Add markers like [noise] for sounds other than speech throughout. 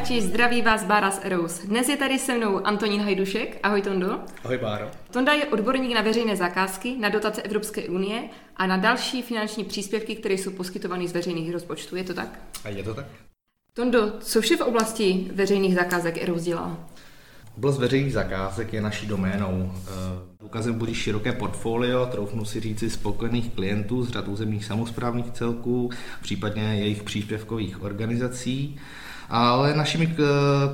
posluchači, zdraví vás Bára z Eros. Dnes je tady se mnou Antonín Hajdušek. Ahoj Tondo. Ahoj Báro. Tonda je odborník na veřejné zakázky, na dotace Evropské unie a na další finanční příspěvky, které jsou poskytovány z veřejných rozpočtů. Je to tak? A je to tak? Tondo, co vše v oblasti veřejných zakázek Eros dělá? Oblast veřejných zakázek je naší doménou. Ukazem budí široké portfolio, troufnu si říci spokojených klientů z řad územních samozprávných celků, případně jejich příspěvkových organizací. Ale našimi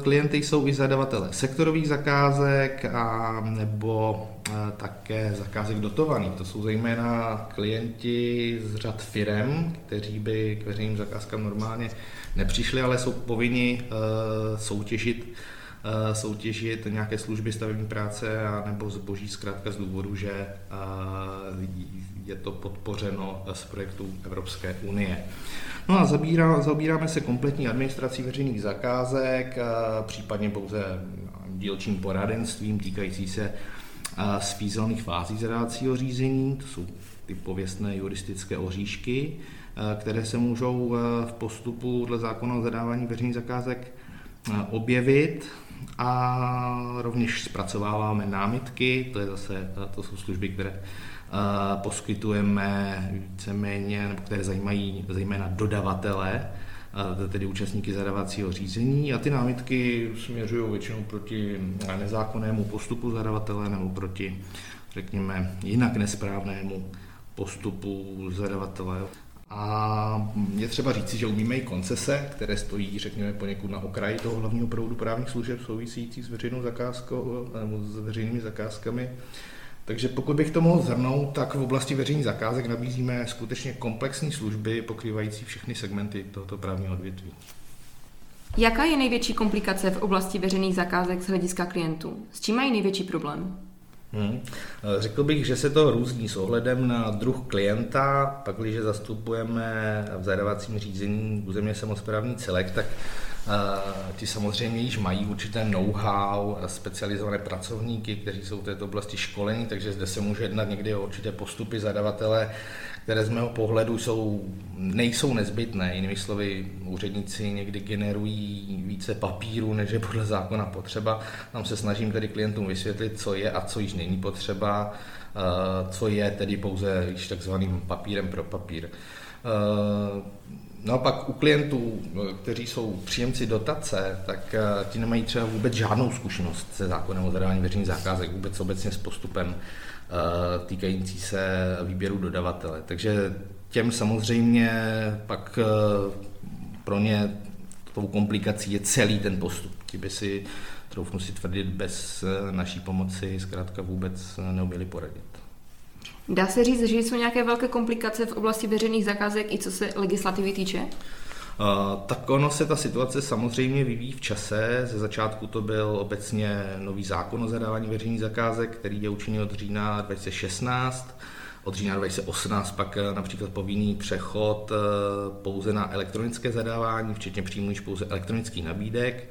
klienty jsou i zadavatelé sektorových zakázek a nebo e, také zakázek dotovaných. To jsou zejména klienti z řad firem, kteří by k veřejným zakázkám normálně nepřišli, ale jsou povinni e, soutěžit Eh, soutěžit nějaké služby stavební práce a nebo zboží zkrátka z důvodu, že eh, je to podpořeno z projektů Evropské unie. No a zabírá, zabíráme se kompletní administrací veřejných zakázek, eh, případně pouze dílčím poradenstvím týkající se svízelných fází zadávacího řízení, to jsou ty pověstné juristické oříšky, které se můžou v postupu dle zákona o zadávání veřejných zakázek objevit a rovněž zpracováváme námitky, to, je zase, to jsou služby, které poskytujeme víceméně, nebo které zajímají zejména dodavatele, tedy účastníky zadavacího řízení a ty námitky směřují většinou proti nezákonnému postupu zadavatele nebo proti, řekněme, jinak nesprávnému postupu zadavatele. A je třeba říci, že umíme i koncese, které stojí, řekněme, poněkud na okraji toho hlavního proudu právních služeb souvisejících s veřejnou zakázkou nebo s veřejnými zakázkami. Takže pokud bych to mohl zhrnout, tak v oblasti veřejných zakázek nabízíme skutečně komplexní služby pokrývající všechny segmenty tohoto právního odvětví. Jaká je největší komplikace v oblasti veřejných zakázek z hlediska klientů? S čím mají největší problém? Hmm. Řekl bych, že se to různí s ohledem na druh klienta. Pak, když zastupujeme v zadávacím řízení územně samozprávný celek, tak ti samozřejmě již mají určité know-how, specializované pracovníky, kteří jsou v této oblasti školení, takže zde se může jednat někdy o určité postupy zadavatele, které z mého pohledu jsou, nejsou nezbytné. Jinými slovy, úředníci někdy generují více papíru, než je podle zákona potřeba. Tam se snažím tedy klientům vysvětlit, co je a co již není potřeba, co je tedy pouze již takzvaným papírem pro papír. No a pak u klientů, kteří jsou příjemci dotace, tak ti nemají třeba vůbec žádnou zkušenost se zákonem o zadávání veřejných zakázek, vůbec obecně s postupem Eh, týkající se výběru dodavatele. Takže těm samozřejmě pak eh, pro ně tou komplikací je celý ten postup. Ti by si, troufnu si tvrdit, bez eh, naší pomoci zkrátka vůbec neuměli poradit. Dá se říct, že jsou nějaké velké komplikace v oblasti veřejných zakázek i co se legislativy týče? Tak ono se ta situace samozřejmě vyvíjí v čase. Ze začátku to byl obecně nový zákon o zadávání veřejných zakázek, který je účinný od října 2016. Od října 2018 pak eh, například povinný přechod eh, pouze na elektronické zadávání, včetně příjmu již pouze elektronických nabídek.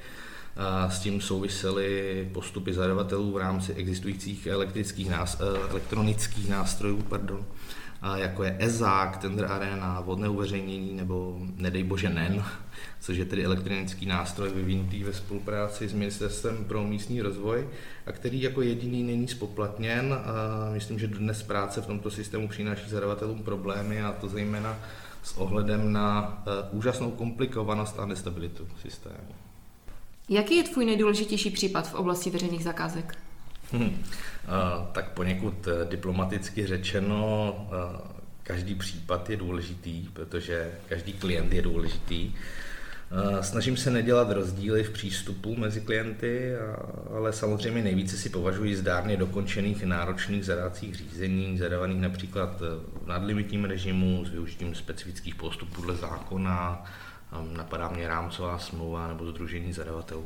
S tím souvisely postupy zadavatelů v rámci existujících elektrických nás, eh, elektronických nástrojů. Pardon jako je EZAK, Tender Arena, vodné uveřejnění nebo nedej bože NEN, což je tedy elektronický nástroj vyvinutý ve spolupráci s Ministerstvem pro místní rozvoj a který jako jediný není spoplatněn. Myslím, že dnes práce v tomto systému přináší zadavatelům problémy a to zejména s ohledem na e, úžasnou komplikovanost a nestabilitu systému. Jaký je tvůj nejdůležitější případ v oblasti veřejných zakázek? Hmm. Tak poněkud eh, diplomaticky řečeno, eh, každý případ je důležitý, protože každý klient je důležitý. Snažím se nedělat rozdíly v přístupu mezi klienty, ale samozřejmě nejvíce si považuji zdárně dokončených náročných zadávacích řízení, zadávaných například v nadlimitním režimu s využitím specifických postupů dle zákona, napadá mě rámcová smlouva nebo združení zadavatelů.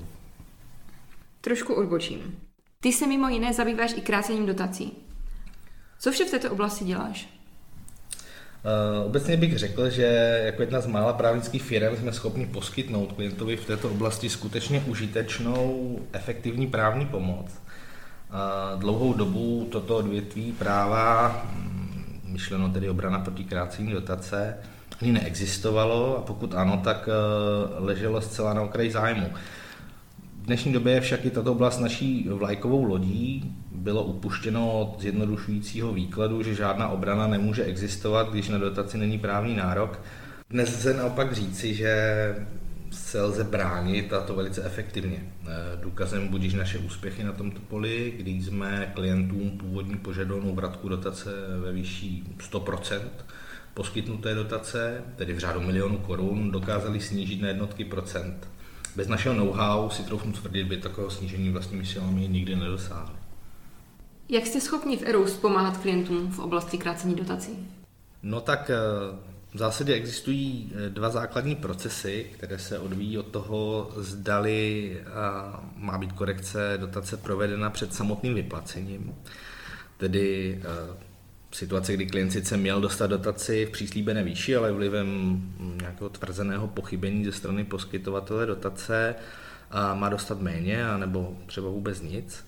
Trošku odbočím. Ty se mimo jiné zabýváš i krácením dotací. Co vše v této oblasti děláš? Uh, obecně bych řekl, že jako jedna z mála právnických firm jsme schopni poskytnout klientovi v této oblasti skutečně užitečnou, efektivní právní pomoc. Uh, dlouhou dobu toto odvětví práva, mm, myšleno tedy obrana proti krácení dotace, ani neexistovalo a pokud ano, tak leželo zcela na okraji zájmu. V dnešní době je však i tato oblast naší vlajkovou lodí. Bylo upuštěno od zjednodušujícího výkladu, že žádná obrana nemůže existovat, když na dotaci není právní nárok. Dnes se naopak říci, že se lze bránit a to velice efektivně. Eh, důkazem budíš naše úspěchy na tomto poli, kdy jsme klientům původní požadovanou vratku dotace ve výši 100% poskytnuté dotace, tedy v řádu milionů korun, dokázali snížit na jednotky procent. Bez našeho know-how si troufnu tvrdit, by takového snížení vlastními silami nikdy nedosáhli. Jak jste schopni v ERUS pomáhat klientům v oblasti krácení dotací? No tak eh, v zásadě existují eh, dva základní procesy, které se odvíjí od toho, zdali má být korekce dotace provedena před samotným vyplacením. Tedy eh, situace, kdy klient sice měl dostat dotaci v příslíbené výši, ale vlivem nějakého tvrzeného pochybení ze strany poskytovatele dotace má dostat méně, anebo třeba vůbec nic.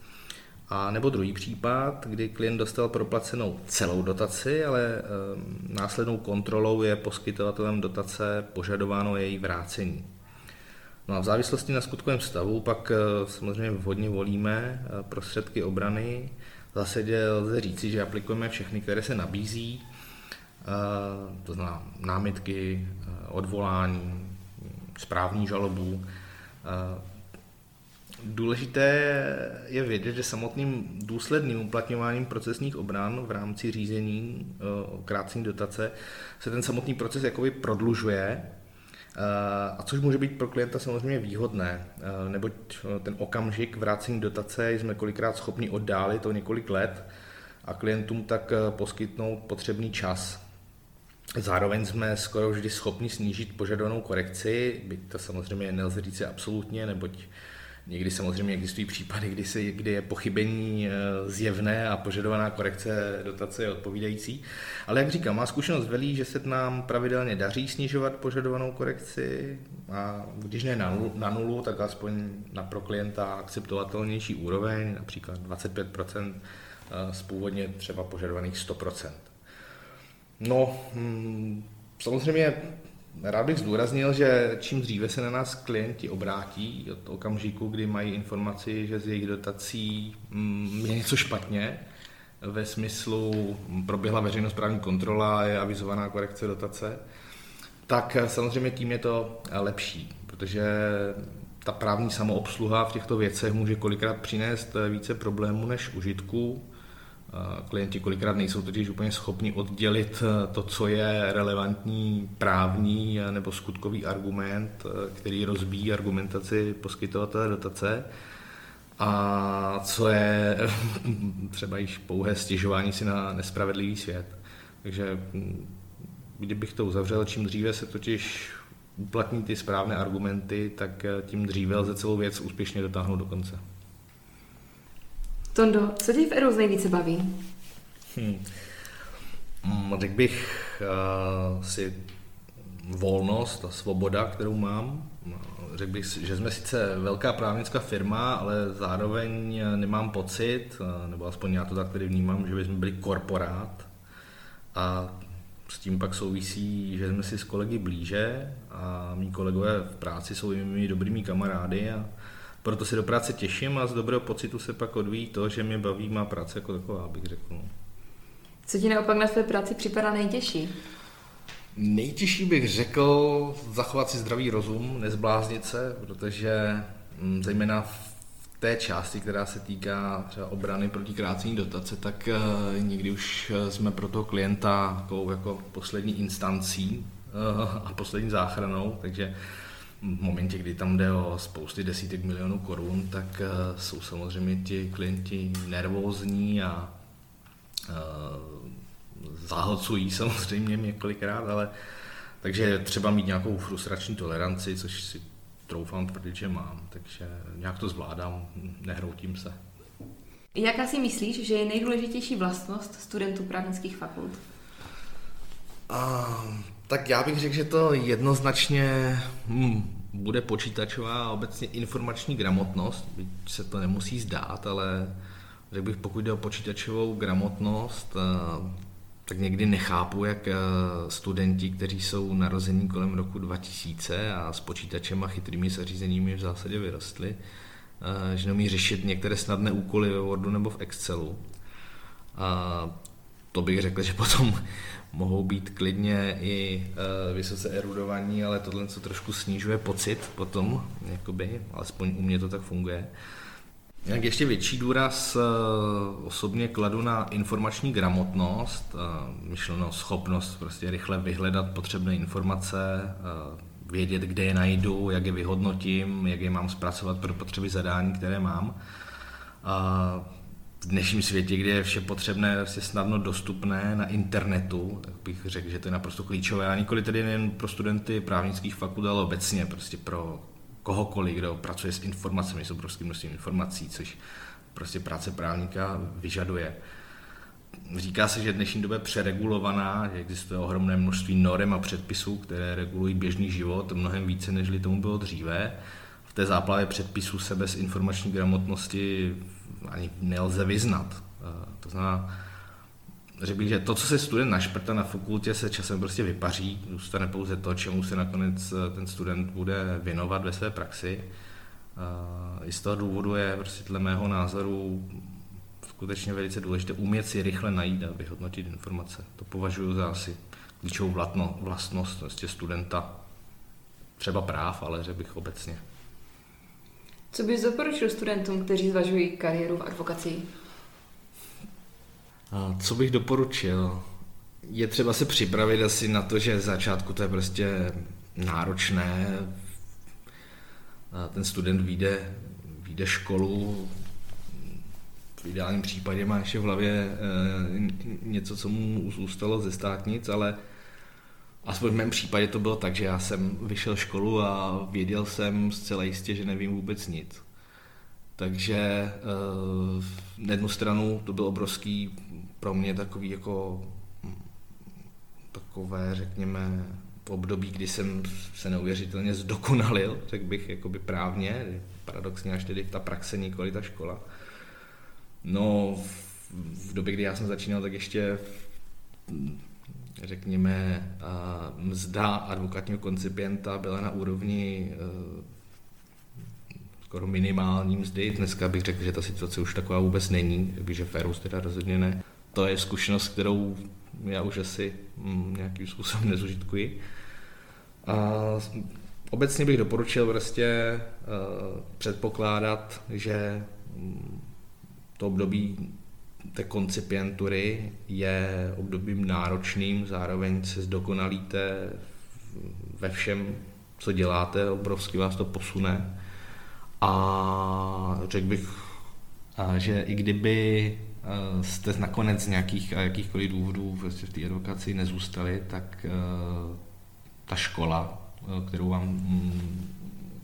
A nebo druhý případ, kdy klient dostal proplacenou celou dotaci, ale následnou kontrolou je poskytovatelem dotace požadováno její vrácení. No a v závislosti na skutkovém stavu pak e, samozřejmě vhodně volíme e, prostředky obrany. V zásadě lze říci, že aplikujeme všechny, které se nabízí, e, to znamená námitky, e, odvolání, správní žalobu, e, Důležité je vědět, že samotným důsledným uplatňováním procesních obran v rámci řízení eh, o krácení dotace se ten samotný proces jakoby prodlužuje, eh, a což může být pro klienta samozřejmě výhodné, eh, neboť ten okamžik vrácení dotace jsme kolikrát schopni oddálit o několik let a klientům tak poskytnout potřebný čas. Zároveň jsme skoro vždy schopni snížit požadovanou korekci, byť to samozřejmě nelze říct absolutně, neboť Někdy samozřejmě existují případy, kdy, se, kdy je pochybení eh, zjevné a požadovaná korekce dotace je odpovídající. Ale jak říkám, má zkušenost velí, že se nám pravidelně daří snižovat požadovanou korekci a když ne na nulu, na nulu tak aspoň na pro klienta akceptovatelnější úroveň, například 25% eh, z původně třeba požadovaných 100%. No, hmm, samozřejmě Rád bych zdůraznil, že čím dříve se na nás klienti obrátí od okamžiku, kdy mají informaci, že z jejich dotací mm, je něco špatně, ve smyslu proběhla veřejnosprávní kontrola a je avizovaná korekce dotace, tak samozřejmě tím je to lepší, protože ta právní samoobsluha v těchto věcech může kolikrát přinést více problémů než užitků Klienti kolikrát nejsou totiž úplně schopni oddělit eh, to, co je relevantní právní nebo skutkový argument, eh, který rozbíjí argumentaci poskytovatele dotace a co je [laughs] třeba již pouhé stěžování si na nespravedlivý svět. Takže hm, kdybych to uzavřel, čím dříve se totiž uplatní ty správné argumenty, tak eh, tím dříve lze celou věc úspěšně dotáhnout do konce. Tondo, co tě v Eros nejvíce baví? Hmm. Řekl bych uh, si volnost a svoboda, kterou mám. Řekl bych, že jsme sice velká právnická firma, ale zároveň nemám pocit, eh, nebo aspoň já to tak tedy vnímám, že bychom byli korporát. A s tím pak souvisí, že jsme si s kolegy blíže a mý kolegové v práci jsou mými dobrými kamarády a proto se do práce těším a z dobrého pocitu se pak odvíjí to, že mě baví má práce jako taková, bych řekl. No. Co ti naopak na své práci připadá nejtěžší? Nejtěžší bych řekl zachovat si zdravý rozum, nezbláznit se, protože mm, zejména v té části, která se týká třeba obrany proti krácení dotace, tak uh, někdy už eh, jsme pro toho klienta takovou jako poslední instancí uh, a poslední záchranou, takže v momentě, kdy tam jde o spousty desítek milionů korun, tak uh, jsou samozřejmě ti klienti nervózní a uh, zahlcují [laughs] samozřejmě několikrát, ale takže třeba mít nějakou frustrační toleranci, což si troufám tvrdit, že mám, takže nějak to zvládám, nehroutím se. Jaká si myslíš, že je nejdůležitější vlastnost studentů právnických fakult? Uh, tak já bych řekl, že to jednoznačně hm, bude počítačová a obecně informační gramotnost, byť se to nemusí zdát, ale řekl bych, pokud jde o počítačovou gramotnost, tak někdy nechápu, jak eh, studenti, kteří jsou narození kolem roku 2000 a s počítačem a chytrými zařízeními v zásadě vyrostli, eh, že neumí řešit některé snadné úkoly ve Wordu nebo v Excelu. A to bych řekl, že [laughs] potom mohou být klidně i uh, vysoce erudovaní, ale tohle co trošku snižuje pocit potom, jakoby, alespoň u mě to tak funguje. Jak ještě větší důraz uh, osobně kladu na informační gramotnost, uh, myšleno schopnost prostě rychle vyhledat potřebné informace, vědět, kde je najdu, jak je vyhodnotím, jak je mám zpracovat pro potřeby zadání, které mám. V dnešním světě, kde je vše potřebné vlastně snadno dostupné na internetu, tak bych řekl, že to je naprosto klíčové. A nikoli tedy jen pro studenty právnických fakult, ale obecně prostě pro kohokoliv, kdo pracuje s informacemi, s obrovským množstvím informací, což prostě práce právníka vyžaduje. Říká se, že dnešní době je přeregulovaná, že existuje ohromné množství norem a předpisů, které regulují běžný život mnohem více, než tomu bylo dříve. V té záplavě předpisů se bez informační gramotnosti ani nelze vyznat. Eh, to znamená, řekl bych, že to, co se student našprta na fakultě, se časem prostě vypaří, zůstane pouze to, čemu se nakonec eh, ten student bude věnovat ve své praxi. Eh, I z toho důvodu je prostě dle mého názoru skutečně velice důležité umět si rychle najít a vyhodnotit informace. To považuji za asi klíčovou vlastnost prostě studenta, třeba práv, ale řekl bych obecně. Co bys doporučil studentům, kteří zvažují kariéru v advokacii? Co bych doporučil? Je třeba se připravit asi na to, že začátku to je prostě náročné. Ten student vyjde, vyjde školu, v ideálním případě má ještě v hlavě eh, něco, co mu zůstalo ze státnic, ale Aspoň v mém případě to bylo tak, že já jsem vyšel školu a věděl jsem zcela jistě, že nevím vůbec nic. Takže eh, na jednu stranu to byl obrovský pro mě takový jako takové, řekněme, období, kdy jsem se neuvěřitelně zdokonalil, řekl bych, jakoby právně, paradoxně až tedy ta praxe, nikoli ta škola. No, v době, kdy já jsem začínal, tak ještě řekněme, mzda advokátního koncipienta byla na úrovni e, skoro minimální mzdy. Dneska bych řekl, že ta situace už taková vůbec není, že Ferus teda rozhodně ne. To je zkušenost, kterou já už asi mm, nějakým způsobem [laughs] nezužitkuji. A obecně bych doporučil prostě uh, předpokládat, že mm, to období té koncipientury je obdobím náročným, zároveň se zdokonalíte ve všem, co děláte, obrovsky vás to posune. A řekl bych, že i kdyby jste nakonec z nějakých a jakýchkoliv důvodů vlastně v té advokaci nezůstali, tak ta škola, kterou vám mm,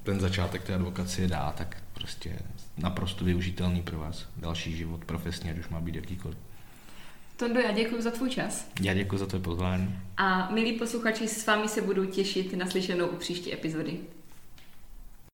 ten začátek té advokacie dá, tak prostě naprosto využitelný pro vás další život profesně, ať už má být jakýkoliv. Tondo, já děkuji za tvůj čas. Já děkuji za to pozvání. A milí posluchači, s vámi se budu těšit na slyšenou u příští epizody.